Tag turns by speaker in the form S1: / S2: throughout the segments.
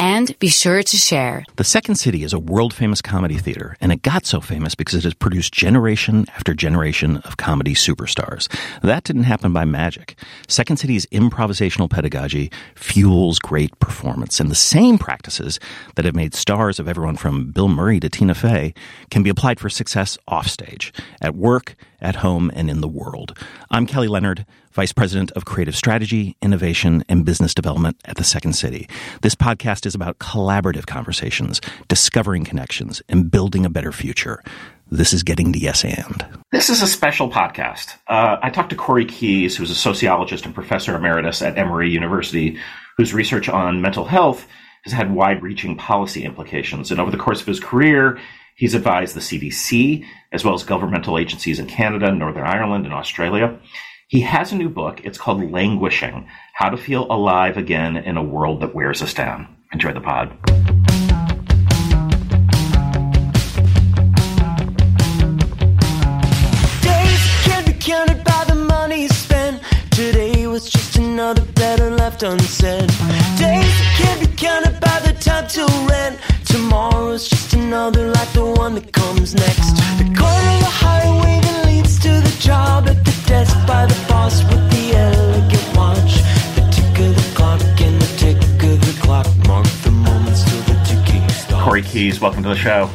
S1: And be sure to share.
S2: The Second City is a world famous comedy theater, and it got so famous because it has produced generation after generation of comedy superstars. That didn't happen by magic. Second City's improvisational pedagogy fuels great performance, and the same practices that have made stars of everyone from Bill Murray to Tina Fey can be applied for success offstage, at work, at home, and in the world. I'm Kelly Leonard. Vice President of Creative Strategy, Innovation, and Business Development at the Second City. This podcast is about collaborative conversations, discovering connections, and building a better future. This is Getting to Yes And.
S3: This is a special podcast. Uh, I talked to Corey Keyes, who's a sociologist and professor emeritus at Emory University, whose research on mental health has had wide reaching policy implications. And over the course of his career, he's advised the CDC, as well as governmental agencies in Canada, Northern Ireland, and Australia. He has a new book. It's called Languishing How to Feel Alive Again in a World That Wears Us Down. Enjoy the pod.
S4: Days can't be counted by the money spent. Today was just another better left unsaid. Days can't be counted by the time till rent. Tomorrow's just another like the one that comes next. The corner of the highway
S3: Welcome to the show.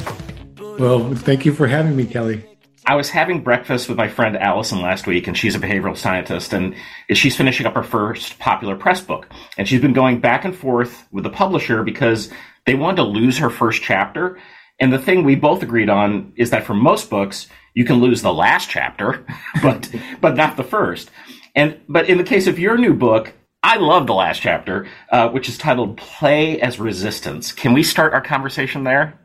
S5: Well, thank you for having me, Kelly.
S3: I was having breakfast with my friend Allison last week, and she's a behavioral scientist, and she's finishing up her first popular press book. And she's been going back and forth with the publisher because they wanted to lose her first chapter. And the thing we both agreed on is that for most books, you can lose the last chapter, but but not the first. And but in the case of your new book, I love the last chapter, uh, which is titled "Play as Resistance." Can we start our conversation there?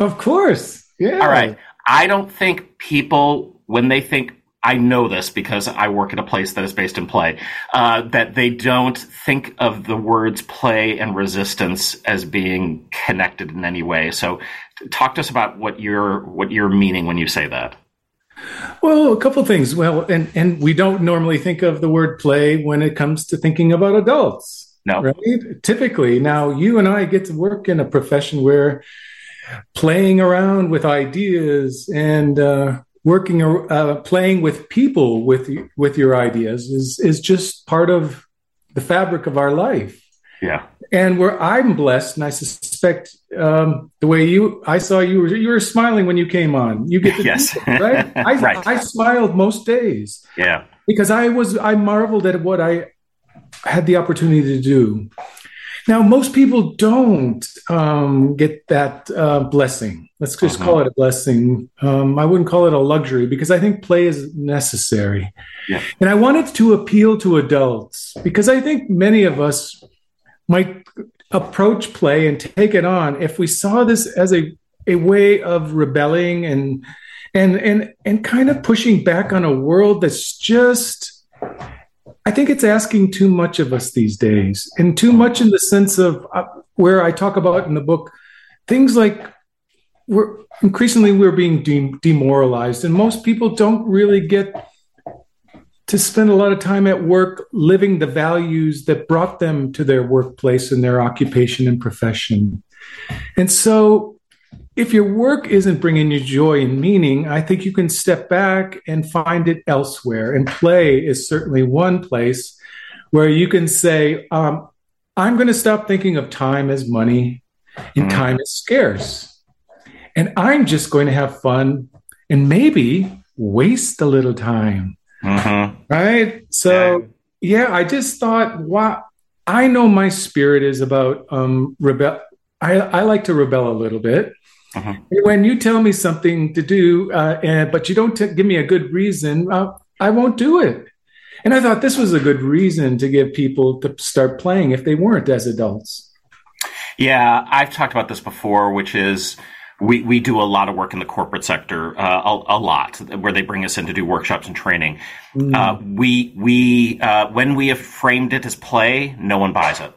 S5: Of course. Yeah.
S3: All right. I don't think people, when they think, I know this because I work at a place that is based in play, uh, that they don't think of the words play and resistance as being connected in any way. So, talk to us about what you're what you're meaning when you say that.
S5: Well, a couple things. Well, and and we don't normally think of the word play when it comes to thinking about adults.
S3: No.
S5: Right? Typically, now you and I get to work in a profession where playing around with ideas and uh, working uh, playing with people with with your ideas is is just part of the fabric of our life.
S3: Yeah.
S5: And where I'm blessed, and I suspect um, the way you, I saw you were, you were smiling when you came on. You get the
S3: Yes.
S5: details, right? I,
S3: Right.
S5: I smiled most days
S3: Yeah.
S5: because I was, I marveled at what I had the opportunity to do. Now, most people don't um, get that uh, blessing. Let's just
S3: Mhm.
S5: call it a blessing. Um, I wouldn't call it a luxury because I think play is necessary.
S3: Yeah.
S5: And I wanted to appeal to adults because I think many of us might approach play and take it on if we saw this as a, a way of rebelling and and and and kind of pushing back on a world that's just I think it's asking too much of us these days, and too much in the sense of uh, where I talk about in the book things like we're increasingly we're being de- demoralized, and most people don't really get to spend a lot of time at work living the values that brought them to their workplace and their occupation and profession. And so if your work isn't bringing you joy and meaning, I think you can step back and find it elsewhere. And play is certainly one place where you can say, um, I'm going to stop thinking of time as money and
S3: Mhm.
S5: time is scarce. And I'm just going to have fun and maybe waste a little time.
S3: Mm-hmm.
S5: Right. So, yeah, I just thought, wow, I know my spirit is about um, rebel. I, I like to rebel a little bit.
S3: Mhm.
S5: When you tell me something to do, uh, and, but you don't t- give me a good reason, uh, I won't do it. And I thought this was a good reason to give people to start playing if they weren't as adults.
S3: Yeah, I've talked about this before, which is we, we do a lot of work in the corporate sector, uh, a, a lot, where they bring us in to do workshops and training. Uh, we we uh, when we have framed it as play, no one buys it.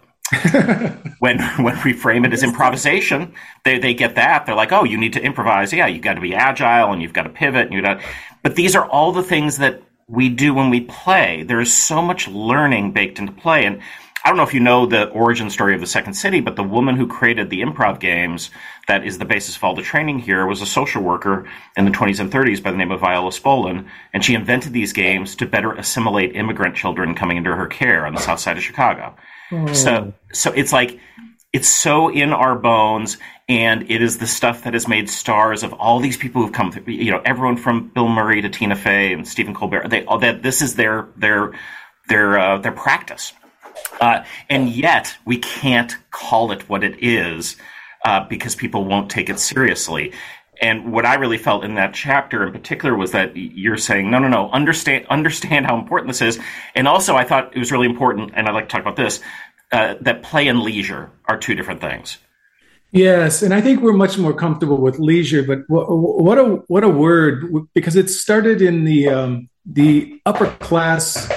S3: When when we frame it as improvisation, they, they get that. They're like, oh, you need to improvise. Yeah, you've got to be agile and you've got to pivot. And you got, but these are all the things that we do when we play. There is so much learning baked into play. And I don't know if you know the origin story of the Second City, but the woman who created the improv games that is the basis of all the training here was a social worker in the 20s and 30s by the name of Viola Spolin. And she invented these games to better assimilate immigrant children coming into her care on the south side of Chicago. Oh. So, so it's like, it's so in our bones and it is the stuff that has made stars of all these people who've come through you know everyone from bill murray to tina fey and stephen colbert they all that this is their their their uh, their practice uh, and yet we can't call it what it is uh, because people won't take it seriously. And what I really felt in that chapter in particular was that you're saying, no, no, no, understand, understand how important this is. And also, I thought it was really important, and I'd like to talk about this, uh, that play and leisure are two different things.
S5: Yes, and I think we're much more comfortable with leisure. But what, a what a word! Because it started in the um, the upper class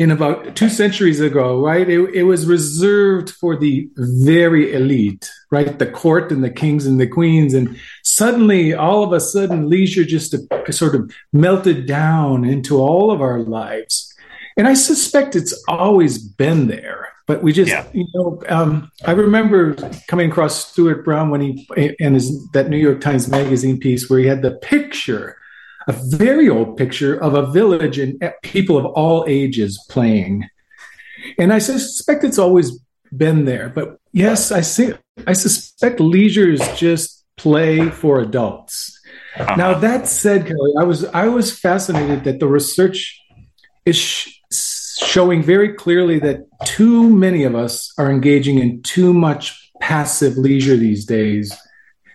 S5: in about two centuries ago, right? It, it, was reserved for the very elite, right? The court and the kings and the queens. And suddenly, all of a sudden, leisure just sort of melted down into all of our lives. And I suspect it's always been there. But we just, yeah. you know, um, I remember coming across Stuart Brown when he, and his, that New York Times Magazine piece where he had the picture a very old picture of a village and people of all ages playing. And I suspect it's always been there. But yes, I see. I suspect leisure is just play for adults. Uh-huh. Now that said, Kelly, I was I was fascinated that the research is sh- showing very clearly that too many of us are engaging in too much passive leisure these days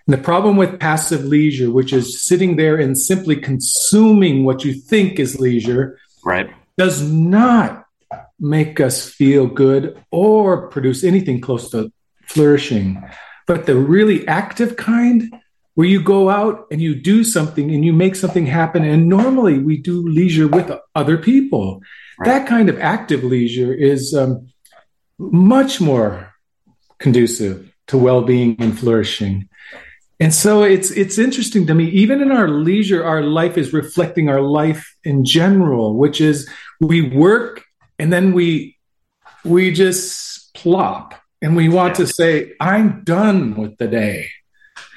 S5: and the problem with passive leisure, which is sitting there and simply consuming what you think is leisure,
S3: right,
S5: does not make us feel good or produce anything close to flourishing. But the really active kind, where you go out and you do something and you make something happen, and normally we do leisure with other people. Right. That kind of active leisure is um, much more conducive to well-being and flourishing. And so it's it's interesting to me. Even in our leisure, our life is reflecting our life in general, which is we work and then we we just plop and we want yeah. to say, "I'm done with the day."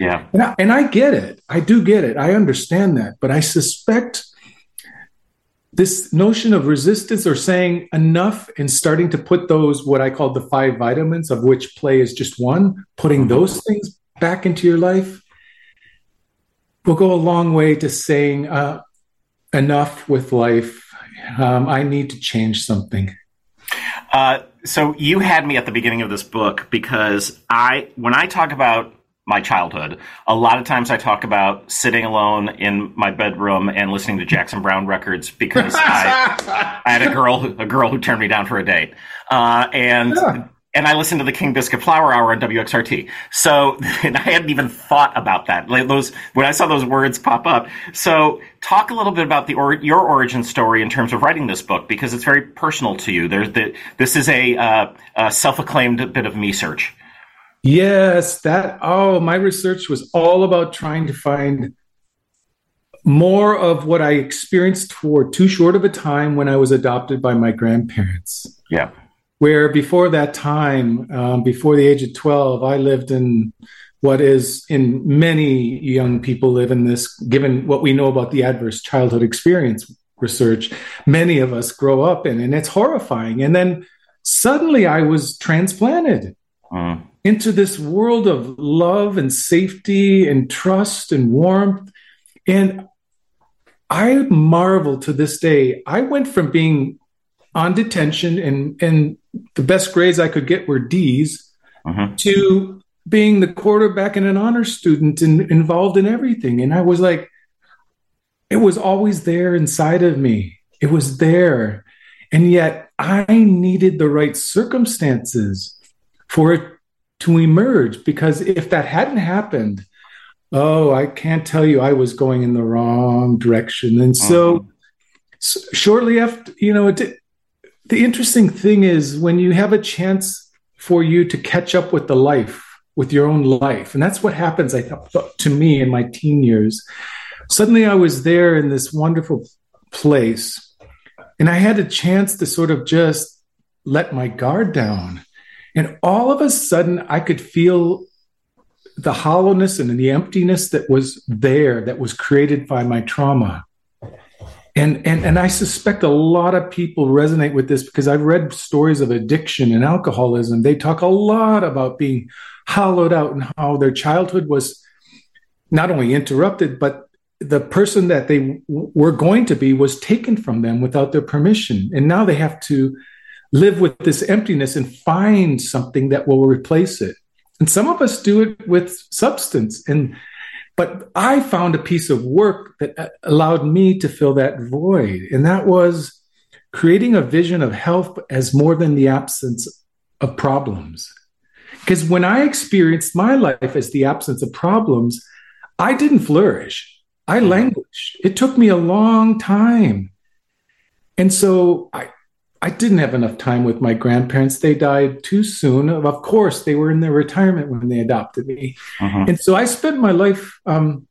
S3: Yeah,
S5: and I, and I get it. I do get it. I understand that, but I suspect this notion of resistance or saying enough and starting to put those what I call the five vitamins, of which play is just one, putting mm-hmm. those things back into your life will go a long way to saying uh, enough with life. Um, I need to change something.
S3: Uh, so you had me at the beginning of this book because I, when I talk about my childhood, a lot of times I talk about sitting alone in my bedroom and listening to Jackson Browne records because I, I had a girl, a girl who turned me down for a date, uh, and. Yeah and I listened to the King Biscuit Flower Hour on WXRT. So, and I hadn't even thought about that. Like those when I saw those words pop up. So, talk a little bit about the or, your origin story in terms of writing this book because it's very personal to you. There's the, this is a, uh, a self-acclaimed bit of me search.
S5: Yes, that. Oh, my research was all about trying to find more of what I experienced for too short of a time when I was adopted by my grandparents.
S3: Yeah
S5: where before that time, um, before the age of 12, I lived in what is in many young people live in this, given what we know about the adverse childhood experience research, many of us grow up in, and it's horrifying. And then suddenly I was transplanted mm. into this world of love and safety and trust and warmth. And I marvel to this day. I went from being on detention and and the best grades I could get were D's uh-huh. to being the quarterback and an honor student and involved in everything. And I was like, it was always there inside of me. It was there. And yet I needed the right circumstances for it to emerge because if that hadn't happened, oh, I can't tell you I was going in the wrong direction. And so, uh-huh. so shortly after, you know, it, the interesting thing is when you have a chance for you to catch up with the life, with your own life. And that's what happens, I thought, to me in my teen years. Suddenly I was there in this wonderful place, and I had a chance to sort of just let my guard down. And all of a sudden, I could feel the hollowness and the emptiness that was there, that was created by my trauma. And, and, and I suspect a lot of people resonate with this because I've read stories of addiction and alcoholism. They talk a lot about being hollowed out and how their childhood was not only interrupted, but the person that they w- were going to be was taken from them without their permission. And now they have to live with this emptiness and find something that will replace it. And some of us do it with substance. And but I found a piece of work that uh, allowed me to fill that void. And that was creating a vision of health as more than the absence of problems. Because when I experienced my life as the absence of problems, I didn't flourish. I languished. It took me a long time. And so I, I didn't have enough time with my grandparents. They died too soon. Of course, they were in their retirement when they adopted me. Uh-huh. And so I spent my life, um,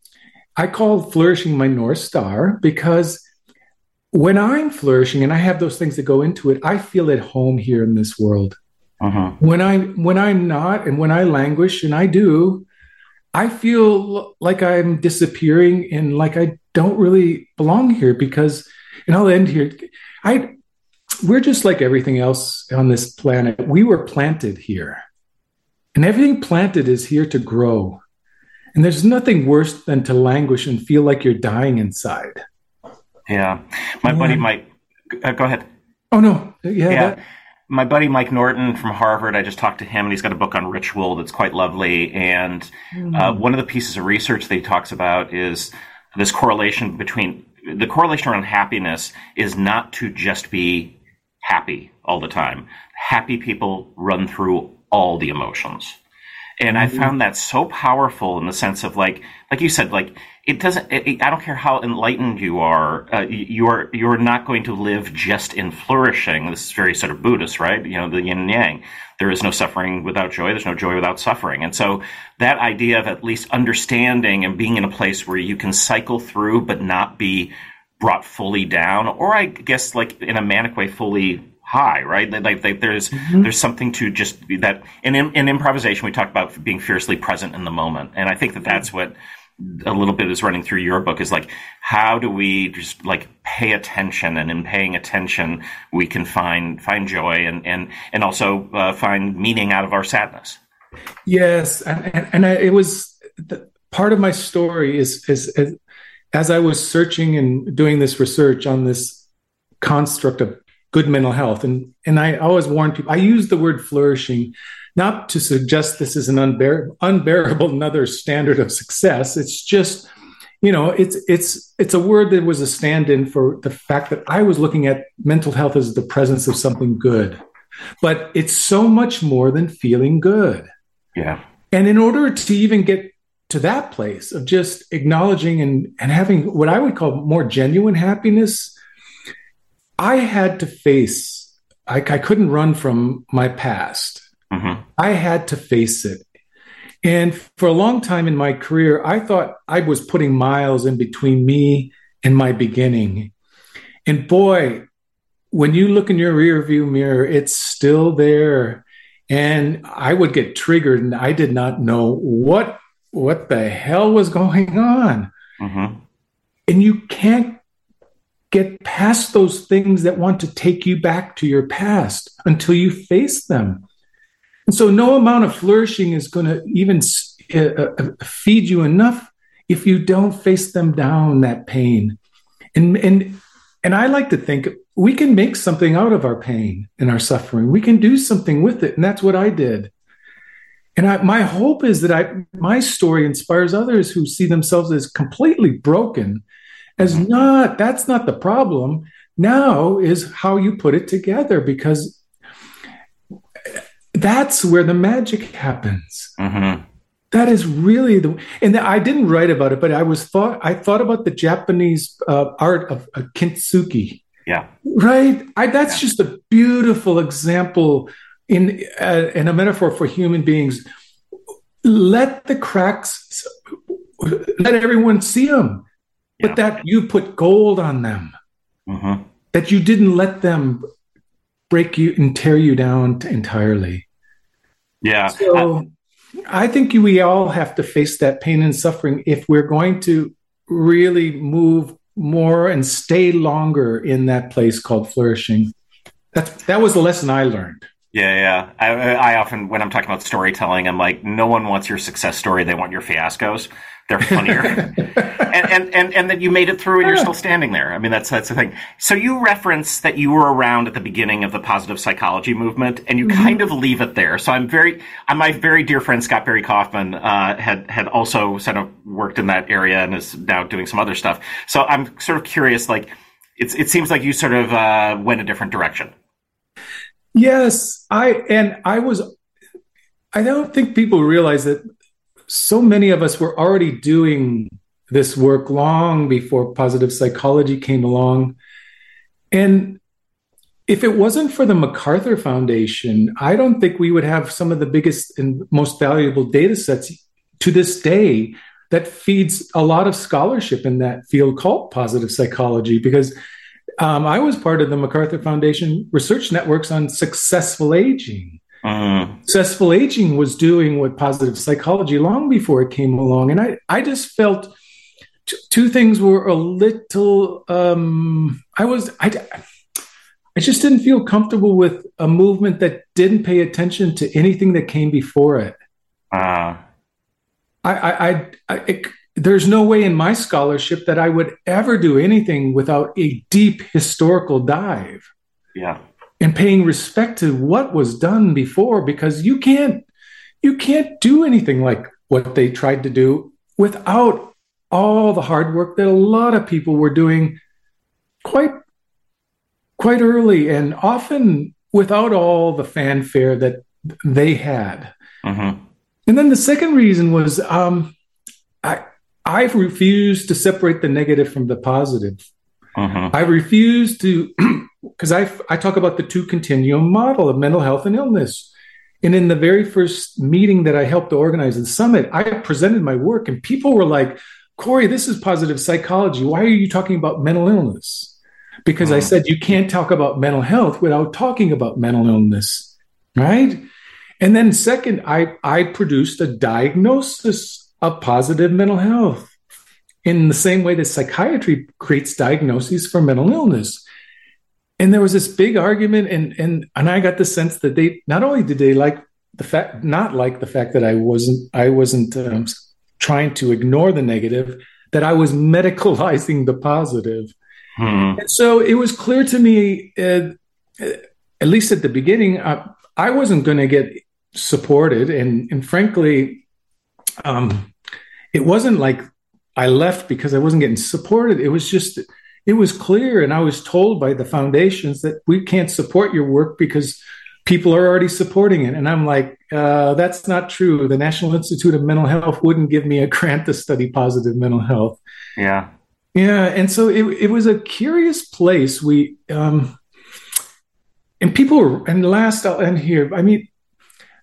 S5: I call flourishing my North Star because when I'm flourishing and I have those things that go into it, I feel at home here in this world. Uh-huh. When I when I'm not, and when I languish, and I do, I feel like I'm disappearing and like I don't really belong here because, and I'll end here. I we're just like everything else on this planet. We were planted here. And everything planted is here to grow. And there's nothing worse than to languish and feel like you're dying inside.
S3: Yeah. My yeah. buddy Mike, uh, go ahead.
S5: Oh, no. Yeah. yeah.
S3: That, my buddy Mike Norton from Harvard, I just talked to him, and he's got a book on ritual that's quite lovely. And mm. uh, one of the pieces of research that he talks about is this correlation between the correlation around happiness is not to just be happy all the time. Happy people run through all the emotions. And mm-hmm. I found that so powerful in the sense of like, like you said, like it doesn't. It, I don't care how enlightened you are. Uh, you are you're not going to live just in flourishing. This is very sort of Buddhist, right? You know, the yin and yang. There is no suffering without joy. There's no joy without suffering. And so that idea of at least understanding and being in a place where you can cycle through, but not be brought fully down, or I guess like in a manic way, fully high, right? Like, like there's mm-hmm. there's something to just that. And in, in improvisation, we talk about being fiercely present in the moment, and I think that that's what a little bit is running through your book is like how do we just like pay attention and in paying attention we can find find joy and and and also uh, find meaning out of our sadness
S5: yes and and, and I, it was the, part of my story is, is, is as I was searching and doing this research on this construct of good mental health, and and I always warn people, I use the word flourishing not to suggest this is an unbear, unbearable another standard of success. It's just you know it's it's it's a word that was a stand-in for the fact that I was looking at mental health as the presence of something good, but it's so much more than feeling good.
S3: Yeah.
S5: And in order to even get to that place of just acknowledging and, and having what I would call more genuine happiness, I had to face, I, I couldn't run from my past. Mm-hmm. I had to face it. And for a long time in my career, I thought I was putting miles in between me and my beginning. And boy, when you look in your rear view mirror, it's still there. And I would get triggered and I did not know what what the hell was going on? Mm-hmm. And you can't get past those things that want to take you back to your past until you face them. And so, no amount of flourishing is going to even uh, uh, feed you enough if you don't face them down that pain. And and and I like to think we can make something out of our pain and our suffering. We can do something with it, and that's what I did. And I, my hope is that I, my story inspires others who see themselves as completely broken, as mm-hmm. not, that's not the problem. Now is how you put it together because that's where the magic happens. Mm-hmm. That is really the, and I didn't write about it, but I was thought, I thought about the Japanese uh, art of uh, kintsugi.
S3: Yeah.
S5: Right. I, that's yeah. just a beautiful example in uh, in a metaphor for human beings, let the cracks, let everyone see them, but that you put gold on them, mm-hmm. that you didn't let them break you and tear you down entirely.
S3: Yeah.
S5: So I, I think we all have to face that pain and suffering if we're going to really move more and stay longer in that place called flourishing. That that was the lesson I learned.
S3: Yeah, yeah. I, I often, when I'm talking about storytelling, I'm like, no one wants your success story; they want your fiascos. They're funnier, and, and and and that you made it through and you're still standing there. I mean, that's that's the thing. So you reference that you were around at the beginning of the positive psychology movement, and you mm-hmm. kind of leave it there. So I'm very, my very dear friend Scott Barry Kaufman uh, had had also sort of worked in that area and is now doing some other stuff. So I'm sort of curious, like. It's, it seems like you sort of uh, went a different direction.
S5: Yes, I and I was I don't think people realize that so many of us were already doing this work long before positive psychology came along. And if it wasn't for the MacArthur Foundation, I don't think we would have some of the biggest and most valuable data sets to this day that feeds a lot of scholarship in that field called positive psychology because um, I was part of the MacArthur Foundation research networks on successful aging. Uh, successful aging was doing what positive psychology long before it came along, and I I just felt t- two things were a little. Um, I was I. I just didn't feel comfortable with a movement that didn't pay attention to anything that came before it. Uh, I, I, I, I it, there's no way in my scholarship that I would ever do anything without a deep historical dive.
S3: Yeah.
S5: And paying respect to what was done before because you can't you can't do anything like what they tried to do without all the hard work that a lot of people were doing quite quite early and often without all the fanfare that they had. Mm-hmm. And then the second reason was um, I, I refuse to separate the negative from the positive. Uh-huh. I refuse to, because I, I talk about the two continuum model of mental health and illness. And in the very first meeting that I helped to organize the summit, I presented my work, and people were like, Corey, this is positive psychology. Why are you talking about mental illness? Because uh-huh. I said you can't talk about mental health without talking about mental illness, right? And then, second, I, I produced a diagnosis of positive mental health in the same way that psychiatry creates diagnoses for mental illness. And there was this big argument, and and and I got the sense that they not only did they like the fact, not like the fact that I wasn't I wasn't um, trying to ignore the negative, that I was medicalizing the positive. Hmm. And so it was clear to me, uh, at least at the beginning, uh, I wasn't going to get supported, and and frankly, um, it wasn't like I left because I wasn't getting supported. It was just, it was clear. And I was told by the foundations that we can't support your work because people are already supporting it. And I'm like, uh, that's not true. The National Institute of Mental Health wouldn't give me a grant to study positive mental health.
S3: Yeah.
S5: Yeah. And so it, it was a curious place. We, um, and people were, and last I'll end here. I mean,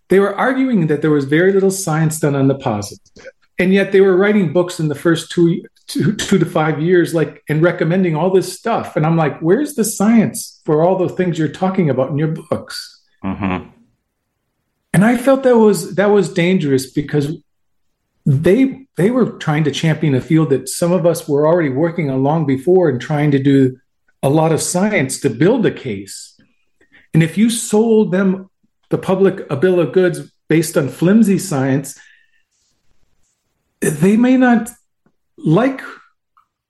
S5: they were arguing that there was very little science done on the positive. And yet they were writing books in the first two, two, two to five years, like, and recommending all this stuff. And I'm like, where's the science for all the things you're talking about in your books? Mm-hmm. And I felt that was that was dangerous because they they were trying to champion a field that some of us were already working on long before and trying to do a lot of science to build a case. And if you sold them the public a bill of goods based on flimsy science, they may not like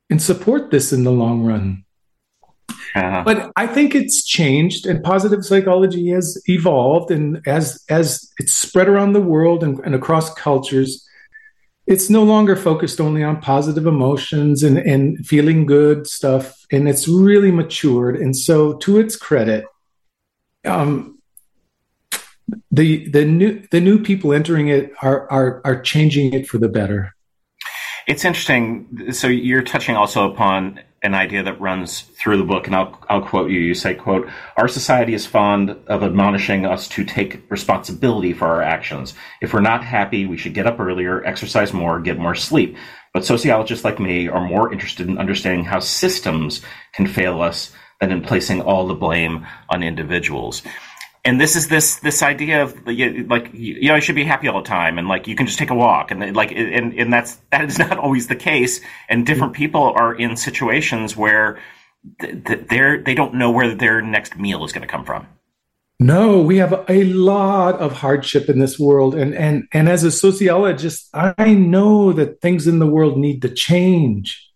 S5: and support this in the long run. Uh-huh. But I think it's changed, and positive psychology has evolved, and as as it's spread around the world and, and across cultures, it's no longer focused only on positive emotions and, and feeling good stuff, and it's really matured. And so, to its credit, um, the the new the new people entering it are are are changing it for the better.
S3: It's interesting. So you're touching also upon an idea that runs through the book, and I'll, I'll quote you. You say, quote, Our society is fond of admonishing us to take responsibility for our actions. If we're not happy, we should get up earlier, exercise more, get more sleep. But sociologists like me are more interested in understanding how systems can fail us than in placing all the blame on individuals and this is this this idea of like you know you should be happy all the time and like you can just take a walk and like and and that's that is not always the case. And different mm-hmm. people are in situations where they're they don't know where their next meal is going to come from.
S5: No we have a lot of hardship in this world. And and and as a sociologist i know that things in the world need to change.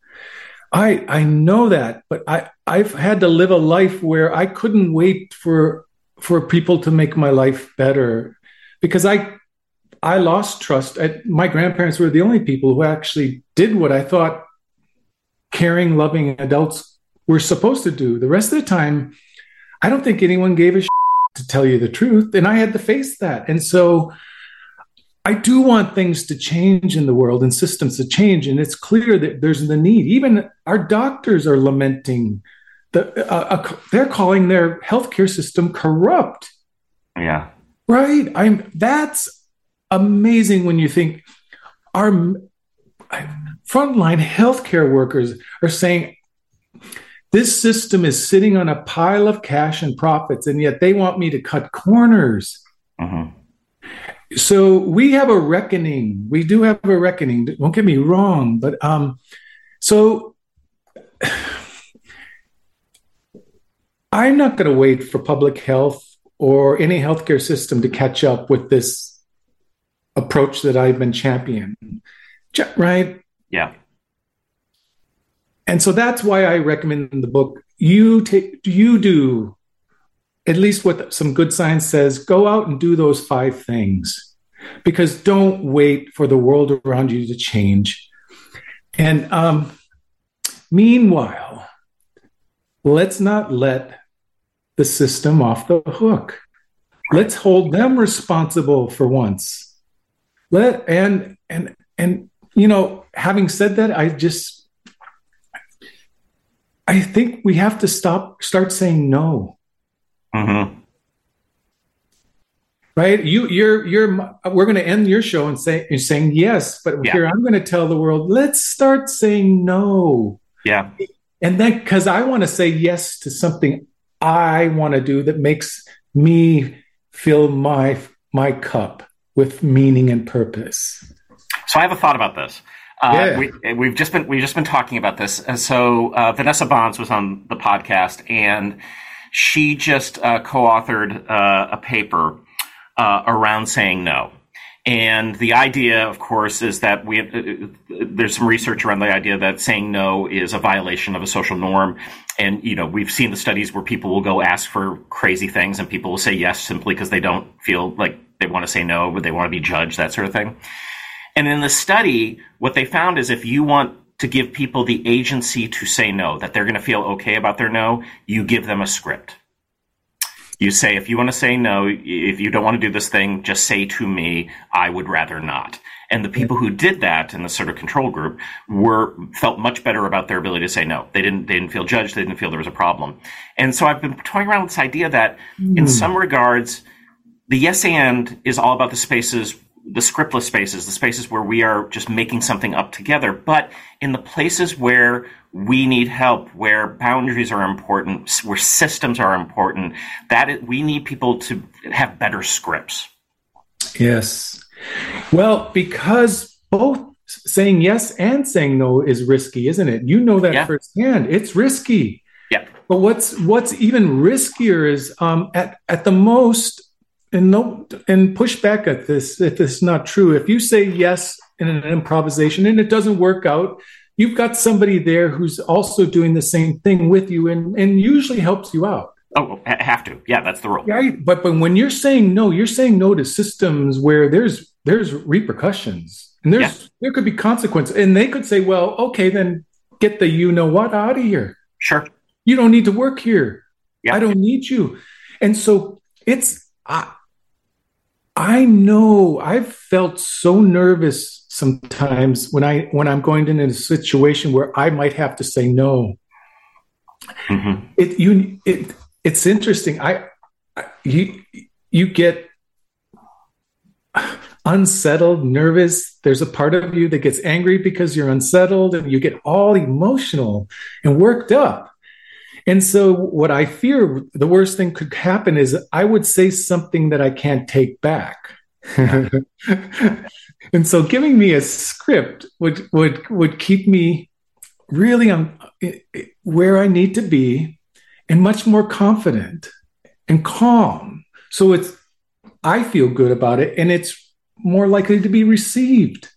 S5: I i know that but i i've had to live a life where i couldn't wait for for people to make my life better because I I lost trust. I, my grandparents were the only people who actually did what I thought caring, loving adults were supposed to do. The rest of the time, I don't think anyone gave a to tell you the truth, and I had to face that. And so I do want things to change in the world and systems to change, and it's clear that there's the need. Even our doctors are lamenting the, uh, uh, they're calling their healthcare system corrupt.
S3: Yeah.
S5: Right. I'm. That's amazing when you think our frontline healthcare workers are saying this system is sitting on a pile of cash and profits, and yet they want me to cut corners. Mm-hmm. So we have a reckoning. We do have a reckoning. Don't get me wrong, but um, so I'm not going to wait for public health or any healthcare system to catch up with this approach that I've been championing. Right?
S3: Yeah.
S5: And so that's why I recommend in the book you take you do at least what some good science says go out and do those five things because don't wait for the world around you to change and um, meanwhile let's not let the system off the hook. Let's hold them responsible for once. Let and and and you know, having said that, I just I think we have to stop start saying no. Mm-hmm. Right? You you're you're we're going to end your show and say you're saying yes, but yeah. here I'm going to tell the world, let's start saying no.
S3: Yeah.
S5: And then because I want to say yes to something I want to do that makes me fill my my cup with meaning and purpose.
S3: So I have a thought about this. Uh, yeah. we, we've just been we've just been talking about this. And so uh, Vanessa Bohns was on the podcast, and she just uh, co-authored uh, a paper uh, around saying no. And the idea, of course, is that we have, uh, there's some research around the idea that saying no is a violation of a social norm. And, you know, we've seen the studies where people will go ask for crazy things and people will say yes simply because they don't feel like they want to say no, but they want to be judged, that sort of thing. And in the study, what they found is if you want to give people the agency to say no, that they're going to feel okay about their no, you give them a script. You say, if you want to say no, if you don't want to do this thing, just say to me, I would rather not. And the people who did that in the sort of control group were felt much better about their ability to say no. They didn't they didn't feel judged. They didn't feel there was a problem. And so I've been toying around with this idea that mm. in hmm. some regards, the yes and is all about the spaces the scriptless spaces, the spaces where we are just making something up together. But in the places where we need help, where boundaries are important, where systems are important, that is, we need people to have better scripts.
S5: Yes. Well, because both saying yes and saying no is risky, isn't it? You know that yeah. firsthand. It's risky.
S3: Yeah.
S5: But what's what's even riskier is um, at at the most and no and push back at this if it's not true. If you say yes in an improvisation and it doesn't work out you've got somebody there who's also doing the same thing with you and and usually helps you out.
S3: Oh have to. Yeah that's the rule.
S5: Right. But but when you're saying no you're saying no to systems where there's there's repercussions and there's yeah. there could be consequences. And they could say well okay then get the you know what out of here.
S3: Sure.
S5: You don't need to work here. Yeah. i don't need you. And so it's I, I know I've felt so nervous sometimes when I when I'm going into a situation where I might have to say no. mm-hmm. it you it it's interesting. I you you get unsettled, nervous. There's a part of you that gets angry because you're unsettled, and you get all emotional and worked up. And so, what I fear the worst thing could happen is I would say something that I can't take back. and so, giving me a script would would would keep me really on where I need to be, and much more confident and calm. So it's I feel good about it, and it's more likely to be received.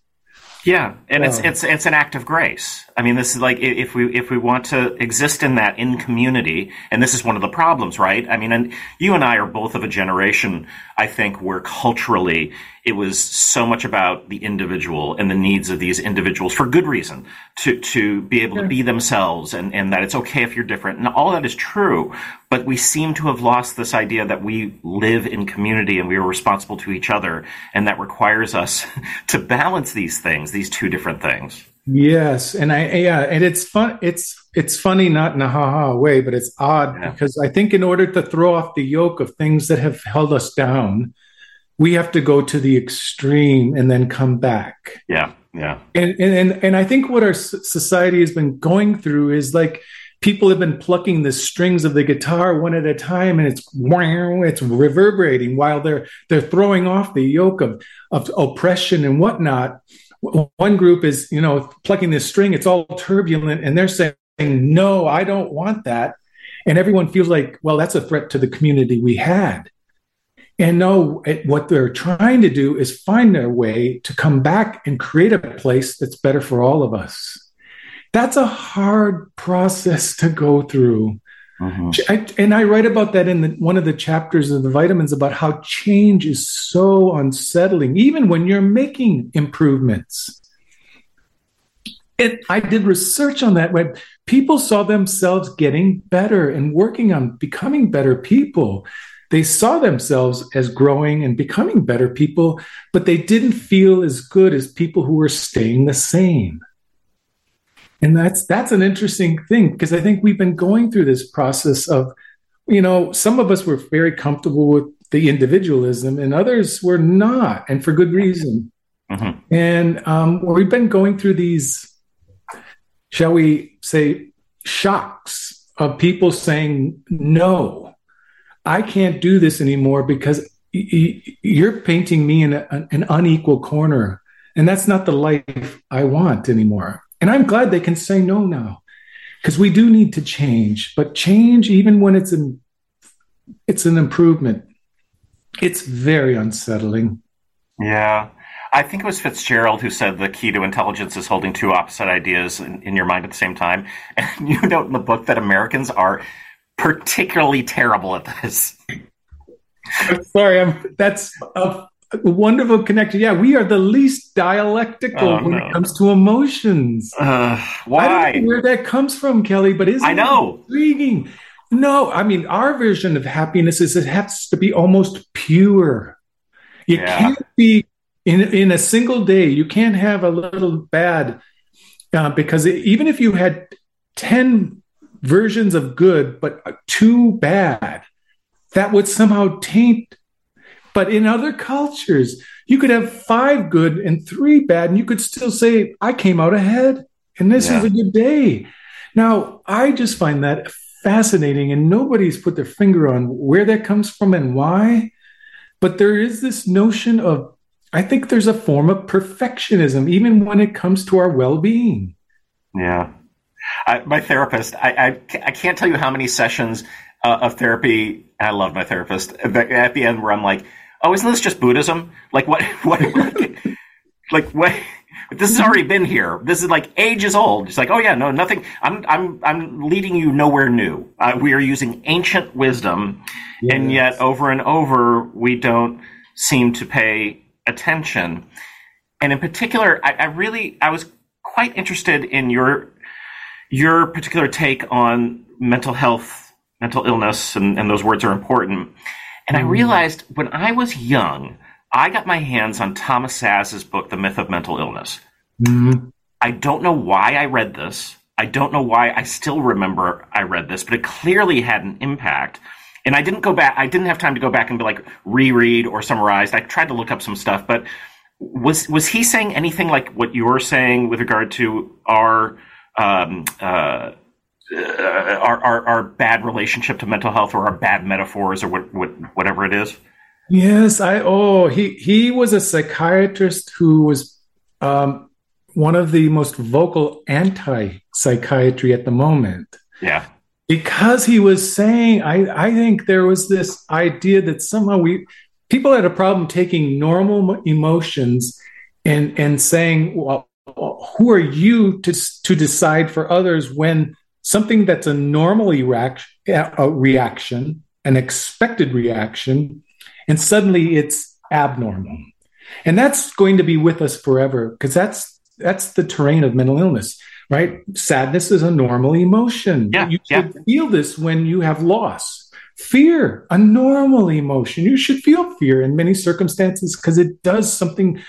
S3: Yeah, and it's oh. it's it's an act of grace. I mean, this is like if we if we want to exist in that in community, and this is one of the problems, right? I mean, and you and I are both of a generation, I think, where culturally it was so much about the individual and the needs of these individuals for good reason to to be able to be themselves, and and that it's okay if you're different, and all that is true. But we seem to have lost this idea that we live in community and we are responsible to each other, and that requires us to balance these things, these two different things.
S5: Yes, and I yeah, and it's fun. It's it's funny, not in a ha ha way, but it's odd yeah. because I think in order to throw off the yoke of things that have held us down, we have to go to the extreme and then come back.
S3: Yeah, yeah.
S5: And and and I think what our society has been going through is like people have been plucking the strings of the guitar one at a time and it's it's reverberating while they're they're throwing off the yoke of of oppression and whatnot one group is you know plucking this string it's all turbulent and they're saying no i don't want that and everyone feels like well that's a threat to the community we had and no what they're trying to do is find their way to come back and create a place that's better for all of us that's a hard process to go through Mm-hmm. I, and I write about that in the, one of the chapters of the vitamins about how change is so unsettling, even when you're making improvements. And I did research on that when people saw themselves getting better and working on becoming better people. They saw themselves as growing and becoming better people, but they didn't feel as good as people who were staying the same. And that's that's an interesting thing because i think we've been going through this process of you know some of us were very comfortable with the individualism and others were not and for good reason. Mm-hmm. and um, we've been going through these shall we say shocks of people saying no i can't do this anymore because you're painting me in a, an unequal corner and that's not the life i want anymore and I'm glad they can say no now because we do need to change, but change, even when it's an, it's an improvement, it's very unsettling.
S3: Yeah. I think it was Fitzgerald who said the key to intelligence is holding two opposite ideas in, in your mind at the same time. And you note in the book that Americans are particularly terrible at this.
S5: I'm sorry, I'm, that's a wonderful connection. Yeah, we are the least dialectical oh, when no. it comes to emotions.
S3: Uh, why?
S5: I don't know where that comes from, Kelly, but isn't
S3: I know.
S5: intriguing? No, I mean, our version of happiness is it has to be almost pure. You yeah. can't be in in a single day. You can't have a little bad uh, because it, even if you had ten versions of good but too bad, that would somehow taint but in other cultures, you could have five good and three bad, and you could still say, I came out ahead, and this yeah. is a good day. Now, I just find that fascinating, and nobody's put their finger on where that comes from and why. But there is this notion of, I think there's a form of perfectionism, even when it comes to our well being.
S3: Yeah. I, my therapist, I, I, I, can't tell you how many sessions uh, of therapy, I love my therapist, at the end where I'm like, oh, isn't this just Buddhism? Like what? What? like, like what? This has already been here. This is like ages old. It's like, oh yeah, no, nothing. I'm, I'm, I'm leading you nowhere new. Uh, we are using ancient wisdom, yes. and yet over and over we don't seem to pay attention. And in particular, I, I really, I was quite interested in your, your particular take on mental health, mental illness, and, and those words are important. And I mm. realized when I was young, I got my hands on Thomas Szasz book, The Myth of Mental Illness. Mm. I don't know why I read this. I don't know why I still remember I read this, but it clearly had an impact. And I didn't go back. I didn't have time to go back and be like reread or summarized. I tried to look up some stuff, but was was he saying anything like what you're saying with regard to our um, uh, our, our, our bad relationship to mental health or our bad metaphors or what, what whatever it is?
S5: Yes, I oh he he was a psychiatrist who was um, one of the most vocal anti-psychiatry at the moment.
S3: Yeah.
S5: Because he was saying, I, I think there was this idea that somehow we people had a problem taking normal emotions and and saying, well, who are you to to decide for others when something that's a normal reaction, a reaction, an expected reaction, and suddenly it's abnormal. And that's going to be with us forever because that's that's the terrain of mental illness, right? Sadness is a normal emotion.
S3: Yeah,
S5: you
S3: yeah.
S5: should feel this when you have loss. Fear, a normal emotion. You should feel fear in many circumstances because it does something,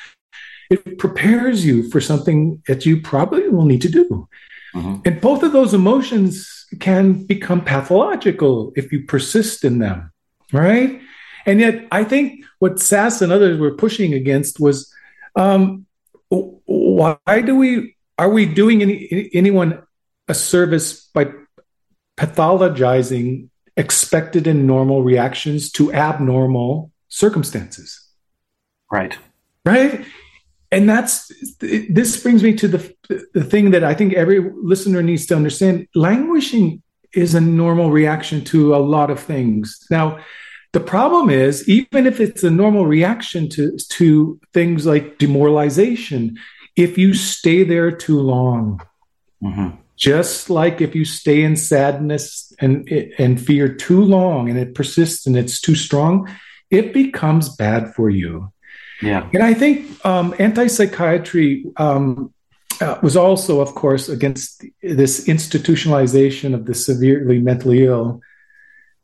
S5: it prepares you for something that you probably will need to do. Mm-hmm. And both of those emotions can become pathological if you persist in them, right? And yet, I think what Szasz and others were pushing against was um, why do we are we doing any, anyone a service by pathologizing expected and normal reactions to abnormal circumstances
S3: right
S5: right and that's this brings me to the the thing that i think every listener needs to understand languishing is a normal reaction to a lot of things now the problem is, even if it's a normal reaction to, to things like demoralization, if you stay there too long, mm-hmm. just like if you stay in sadness and, and fear too long and it persists and it's too strong, it becomes bad for you.
S3: Yeah.
S5: And I think um, anti psychiatry um, uh, was also, of course, against this institutionalization of the severely mentally ill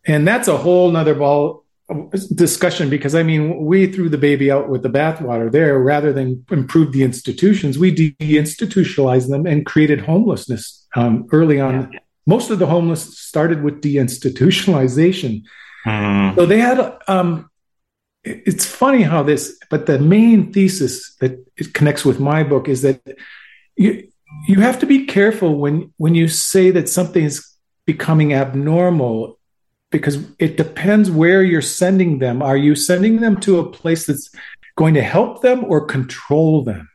S5: and that's a whole nother ball discussion because I mean, we threw the baby out with the bathwater there rather than improve the institutions. We deinstitutionalized them and created homelessness um, early on. Yeah. Most of the homeless started with deinstitutionalization. Mm. So they had, um, it's funny how this, but the main thesis that it connects with my book is that you, you have to be careful when, when you say that something is becoming abnormal because it depends where you're sending them. Are you sending them to a place that's going to help them or control them?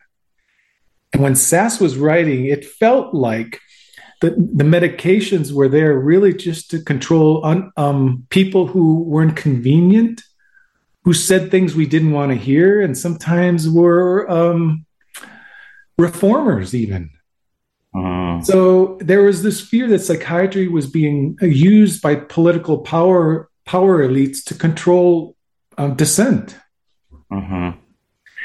S5: And when Szasz was writing, it felt like the, the medications were there really just to control un, um, people who weren't convenient, who said things we didn't want to hear, and sometimes were um, reformers, even. Mm-hmm. So there was this fear that psychiatry was being used by political power power elites to control um, dissent.
S3: Mm-hmm.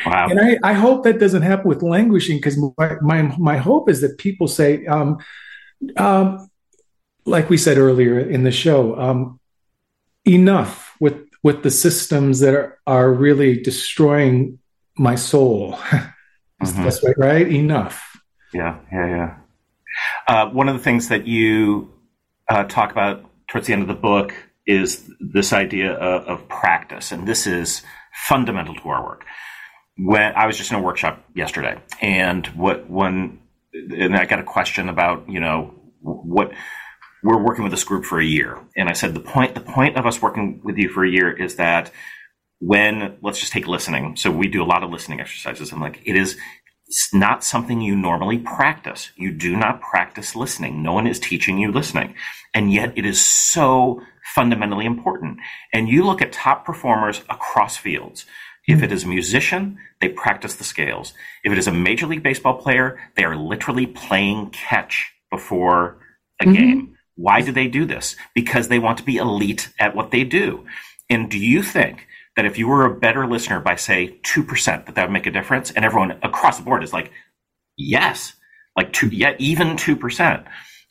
S3: Wow.
S5: And I, I hope that doesn't happen with languishing because my, my, my hope is that people say, um, um, like we said earlier in the show, um, enough with with the systems that are, are really destroying my soul. mm-hmm. That's right, right? Enough.
S3: Yeah, yeah, yeah. Uh, one of the things that you uh, talk about towards the end of the book is this idea of, of, practice, and this is fundamental to our work. When I was just in a workshop yesterday, and what when and I got a question about you know what we're working with this group for a year, and I said the point the point of us working with you for a year is that when let's just take listening. So we do a lot of listening exercises, and like it is not something you normally practice. You do not practice listening. No one is teaching you listening. And yet it is so fundamentally important. And you look at top performers across fields. If it is a musician, they practice the scales. If it is a major league baseball player, they are literally playing catch before a mm-hmm. game. Why do they do this? Because they want to be elite at what they do. And do you think that if you were a better listener by say 2% that that would make a difference? And everyone across the board is like yes. Like two yeah even 2%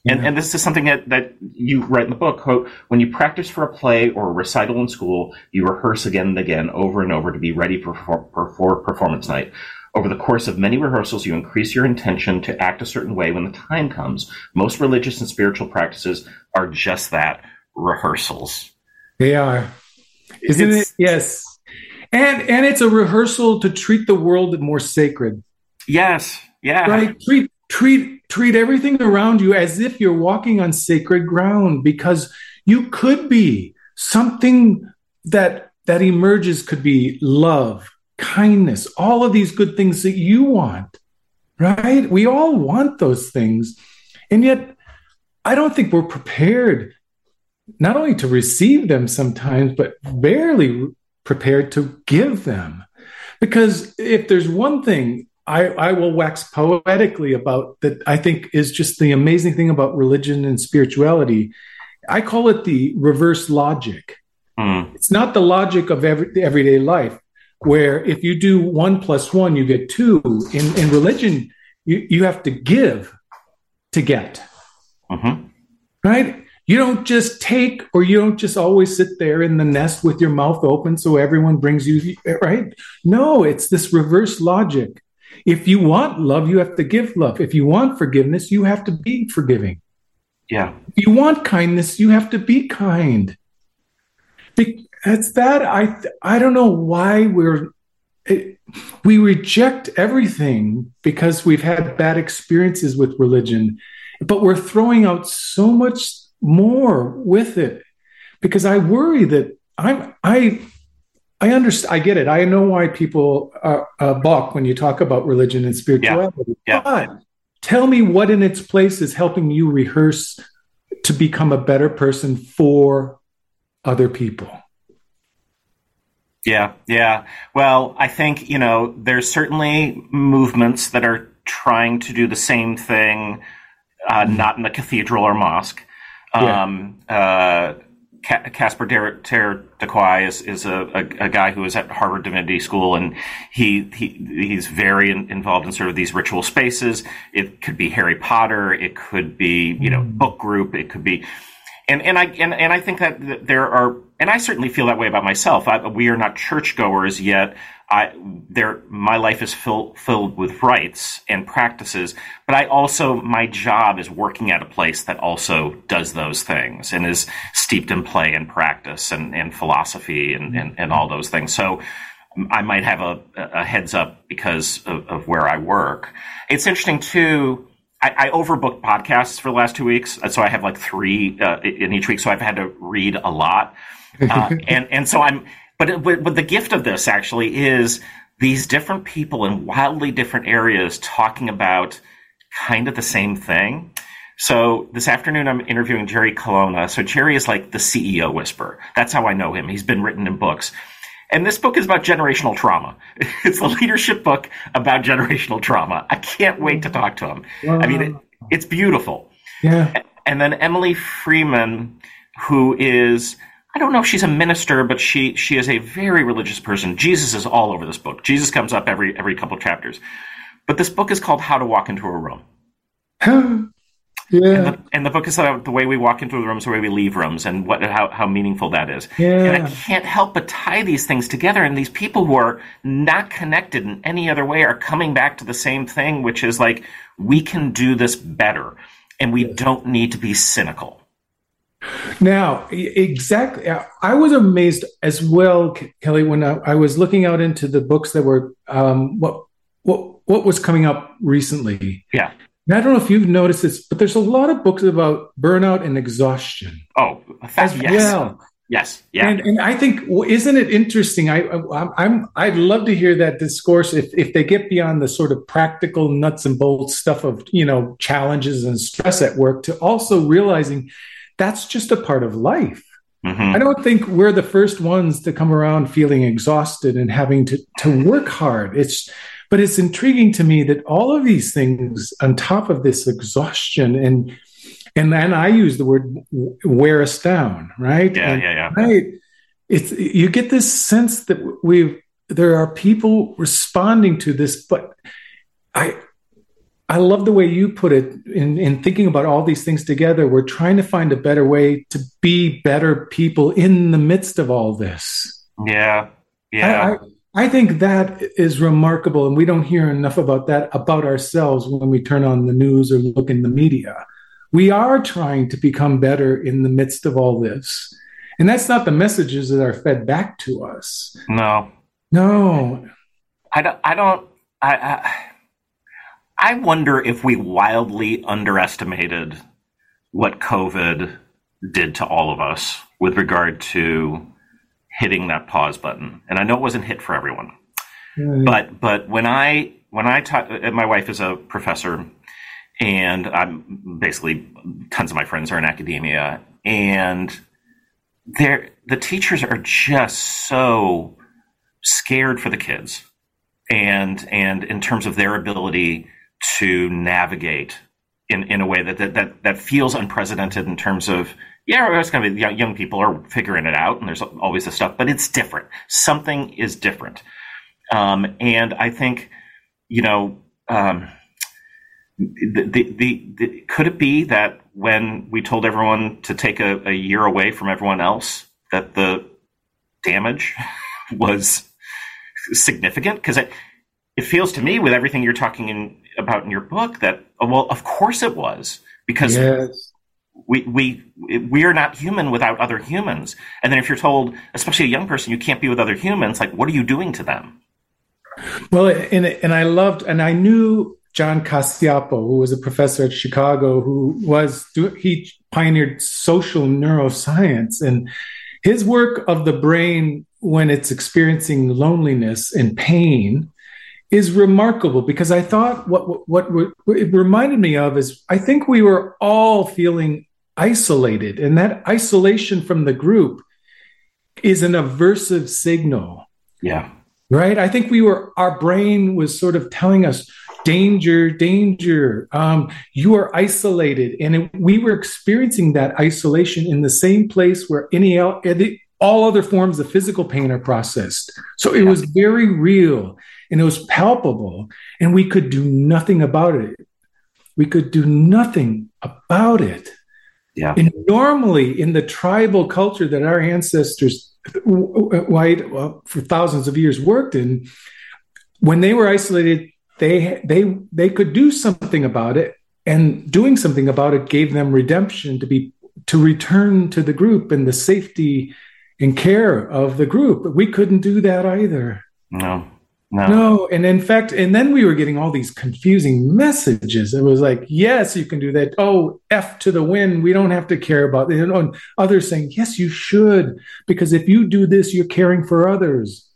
S3: and, and this is something that, that you write in the book quote when you practice for a play or a recital in school you rehearse again and again over and over to be ready for, for, for performance night Over the course of many rehearsals, you increase your intention to act a certain way when the time comes. Most religious and spiritual practices are just that rehearsals.
S5: They are. Isn't it's, it? Yes. And and it's a rehearsal to treat the world more sacred.
S3: Yes. Yeah.
S5: Right? Treat treat treat everything around you as if you're walking on sacred ground because you could be something that that emerges could be love, kindness, all of these good things that you want. Right? We all want those things. And yet I don't think we're prepared not only to receive them sometimes, but barely prepared to give them. Because if there's one thing I, I, will wax poetically about that I think is just the amazing thing about religion and spirituality, I call it the reverse logic. Mm. It's not the logic of every, everyday life, where if you do one plus one, you get two. In, in religion, you, you have to give to get. Mm-hmm. Right? You don't just take, or you don't just always sit there in the nest with your mouth open so everyone brings you, right? No, it's this reverse logic. If you want love, you have to give love. If you want forgiveness, you have to be forgiving.
S3: Yeah.
S5: If you want kindness, you have to be kind. It's that I I don't know why we're it, we reject everything because we've had bad experiences with religion, but we're throwing out so much more with it because I worry that I'm I I understand I get it. I know why people uh, uh, balk when you talk about religion and spirituality. Yeah. Yeah. But tell me what in its place is helping you rehearse to become a better person for other people.
S3: Yeah, yeah. Well, I think, you know, there's certainly movements that are trying to do the same thing, uh, mm-hmm. not in a cathedral or mosque. Um, uh, Casper ter Kuile is, is a, a, a, guy who is at Harvard Divinity School, and he, he he's very in, involved in sort of these ritual spaces. It could be Harry Potter, it could be you know mm. book group, it could be, and and I and, and I think that there are, and I certainly feel that way about myself. I, we are not churchgoers yet. I there my life is filled filled with rites and practices, but I also my job is working at a place that also does those things and is steeped in play and practice and, and philosophy and, and, and all those things. So I might have a, a heads up because of, of, where I work. It's interesting too. I, I, overbooked podcasts for the last two weeks, so I have like three uh, in each week. So I've had to read a lot, uh, and and so I'm but, but the gift of this actually is these different people in wildly different areas talking about kind of the same thing. So this afternoon, I'm interviewing Jerry Colonna. So Jerry is like the CEO whisper. That's how I know him. He's been written in books. And this book is about generational trauma. It's a leadership book about generational trauma. I can't wait to talk to him. Wow. I mean, it, it's beautiful.
S5: Yeah.
S3: And then Emily Freeman, who is I don't know if she's a minister, but she she is a very religious person. Jesus is all over this book. Jesus comes up every every couple chapters. But this book is called How to Walk into a Room.
S5: yeah.
S3: And the, and the, book is about the way we walk into the rooms, the way we leave rooms, and what how, how meaningful that is.
S5: Yeah.
S3: And I can't help but tie these things together. And these people who are not connected in any other way are coming back to the same thing, which is like we can do this better, and we don't need to be cynical.
S5: Now, exactly. I was amazed as well, Kelly, when I, I was looking out into the books that were um, what what what was coming up recently.
S3: Yeah.
S5: And I don't know if you've noticed this, but there's a lot of books about burnout and exhaustion.
S3: Oh, as yes. well. Yes. Yeah.
S5: And, and I think isn't it interesting? I, I I'm I'd love to hear that discourse if if they get beyond the sort of practical nuts and bolts stuff of you know challenges and stress at work to also realizing that's just a part of life. Mm-hmm. I don't think we're the first ones to come around feeling exhausted and having to, to work hard. It's, but it's intriguing to me that all of these things on top of this exhaustion and, and then I use the word wear us down, right?
S3: Yeah, and, yeah, yeah.
S5: Right. It's, you get this sense that we there are people responding to this, but I, I love the way you put it in, in thinking about all these things together. We're trying to find a better way to be better people in the midst of all this.
S3: Yeah. Yeah.
S5: I, I, I think that is remarkable, and we don't hear enough about that about ourselves when we turn on the news or look in the media. We are trying to become better in the midst of all this. And that's not the messages that are fed back to us.
S3: No.
S5: No.
S3: I don't, I don't, I, I, I wonder if we wildly underestimated what COVID did to all of us with regard to hitting that pause button. And I know it wasn't hit for everyone, right. but but when I when I taught, my wife is a professor, and I'm basically tons of my friends are in academia, and they're the teachers are just so scared for the kids, and and in terms of their ability to navigate in, in a way that, that, that, that feels unprecedented in terms of, yeah, it's going to be young people are figuring it out and there's always this stuff, but it's different. Something is different. Um, and I think, you know, um, the, the, the, the, could it be that when we told everyone to take a, a year away from everyone else, that the damage was significant? Because it, it feels to me, with everything you're talking in, about in your book that oh, well of course it was because yes. we we we are not human without other humans. And then if you're told especially a young person you can't be with other humans like what are you doing to them?
S5: Well and and I loved and I knew John Cacioppo, who was a professor at Chicago, who was he pioneered social neuroscience. And his work of the brain when it's experiencing loneliness and pain is remarkable because I thought what, what, what it reminded me of is I think we were all feeling isolated, and that isolation from the group is an aversive signal.
S3: Yeah.
S5: Right. I think we were our brain was sort of telling us danger, danger. Um, you are isolated, and it, we were experiencing that isolation in the same place where any all other forms of physical pain are processed. So it was very real and it was palpable, and we could do nothing about it. We could do nothing about it.
S3: Yeah.
S5: And normally, in the tribal culture that our ancestors, white, well, for thousands of years worked in, when they were isolated, they they they could do something about it, and doing something about it gave them redemption to be to return to the group and the safety and care of the group. But we couldn't do that either.
S3: No. No.
S5: no. And in fact, and then we were getting all these confusing messages. It was like, yes, you can do that. Oh, F to the win. We don't have to care about it. And others saying, yes, you should, because if you do this, you're caring for others.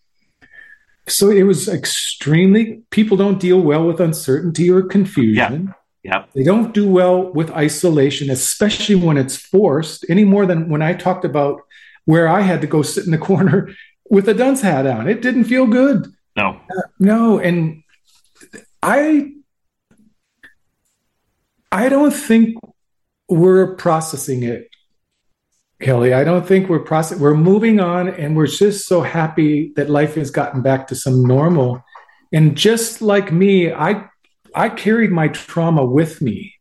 S5: So it was extremely, people don't deal well with uncertainty or confusion.
S3: Yeah. Yep.
S5: They don't do well with isolation, especially when it's forced, any more than when I talked about where I had to go sit in the corner with a dunce hat on. It didn't feel good.
S3: No.
S5: Uh, no, and I I don't think we're processing it, Kelly. I don't think we're process We're moving on, and we're just so happy that life has gotten back to some normal. And just like me, I I carried my trauma with me.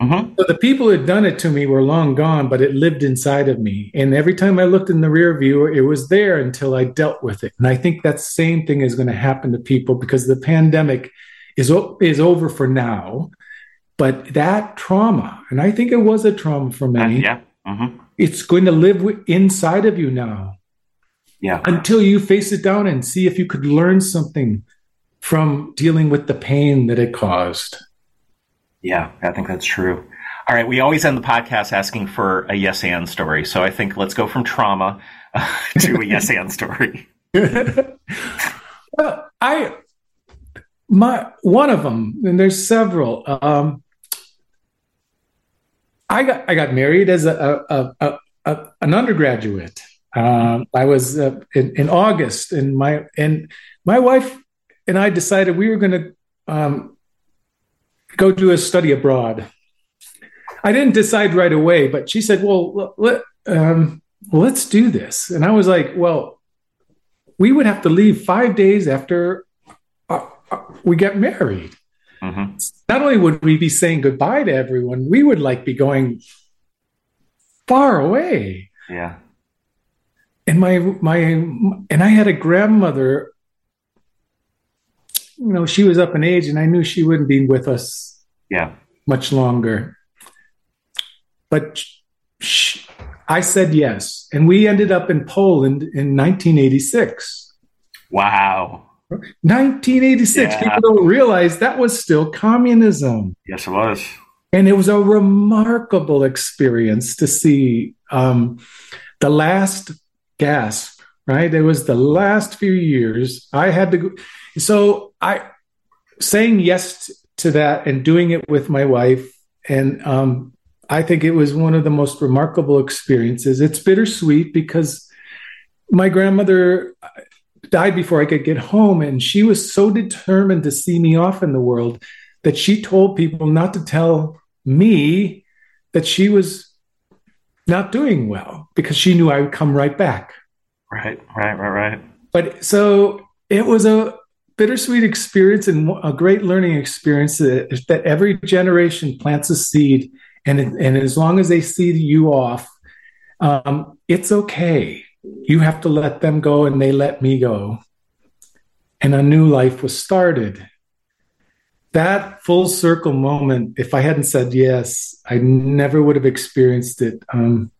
S5: Mm-hmm. So the people who had done it to me were long gone, but it lived inside of me. And every time I looked in the rear view, it was there until I dealt with it. And I think that same thing is going to happen to people because the pandemic is is over for now. But that trauma, and I think it was a trauma for many.
S3: Uh, yeah. Mm-hmm.
S5: It's going to live inside of you now.
S3: Yeah.
S5: Until you face it down and see if you could learn something from dealing with the pain that it caused.
S3: Yeah, I think that's true. All right, we always end the podcast asking for a yes and story. So I think let's go from trauma uh, to a yes and story.
S5: well, I my one of them, and there's several. Um, I got I got married as a, a, a, a an undergraduate. Um, I was uh, in, in, August, and my and my wife and I decided we were going to um, go do a study abroad. I didn't decide right away, but she said, "Well, let, um, let's do this." And I was like, "Well, we would have to leave five days after uh, uh, we get married. Mm-hmm. Not only would we be saying goodbye to everyone, we would like be going far away."
S3: Yeah.
S5: And my my and I had a grandmother you know, she was up in age and I knew she wouldn't be with us
S3: Yeah.
S5: much longer. But sh- I said yes. And we ended up in Poland in 1986.
S3: Wow.
S5: 1986.
S3: Yeah.
S5: People don't realize that was still communism.
S3: Yes, it was.
S5: And it was a remarkable experience to see um, the last gasp, right? It was the last few years. I had to go. So I, saying yes to that and doing it with my wife. And um, I think it was one of the most remarkable experiences. It's bittersweet because my grandmother died before I could get home, and she was so determined to see me off in the world that she told people not to tell me that she was not doing well because she knew I would come right back.
S3: Right, right, right, right.
S5: But so it was a bittersweet experience and a great learning experience that, that every generation plants a seed, and and as long as they see you off, um, it's okay. You have to let them go, and they let me go, and a new life was started. That full circle moment, if I hadn't said yes, I never would have experienced it. Um,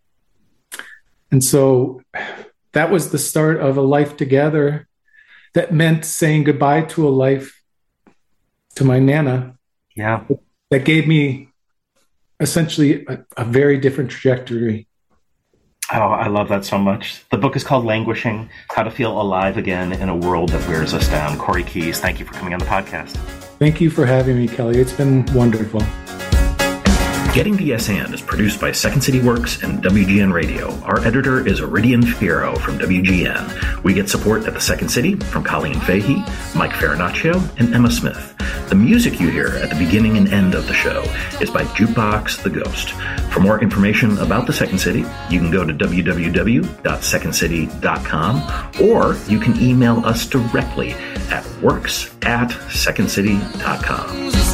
S5: and so that was the start of a life together that meant saying goodbye to a life to my nana
S3: Yeah.
S5: that gave me essentially a, a very different trajectory
S3: Oh, I love that so much. The book is called Languishing How to Feel Alive Again in a World That Wears Us Down. Corey Keyes, thank you for coming on the podcast.
S5: thank you for having me kelly it's been wonderful
S2: Getting to Yes is produced by Second City Works and WGN Radio. Our editor is Iridian Fierro from WGN. We get support at the Second City from Colleen Fahey, Mike Farinaccio, and Emma Smith. The music you hear at the beginning and end of the show is by Jukebox the Ghost. For more information about the Second City, you can go to www.secondcity.com or you can email us directly at works at secondcity.com.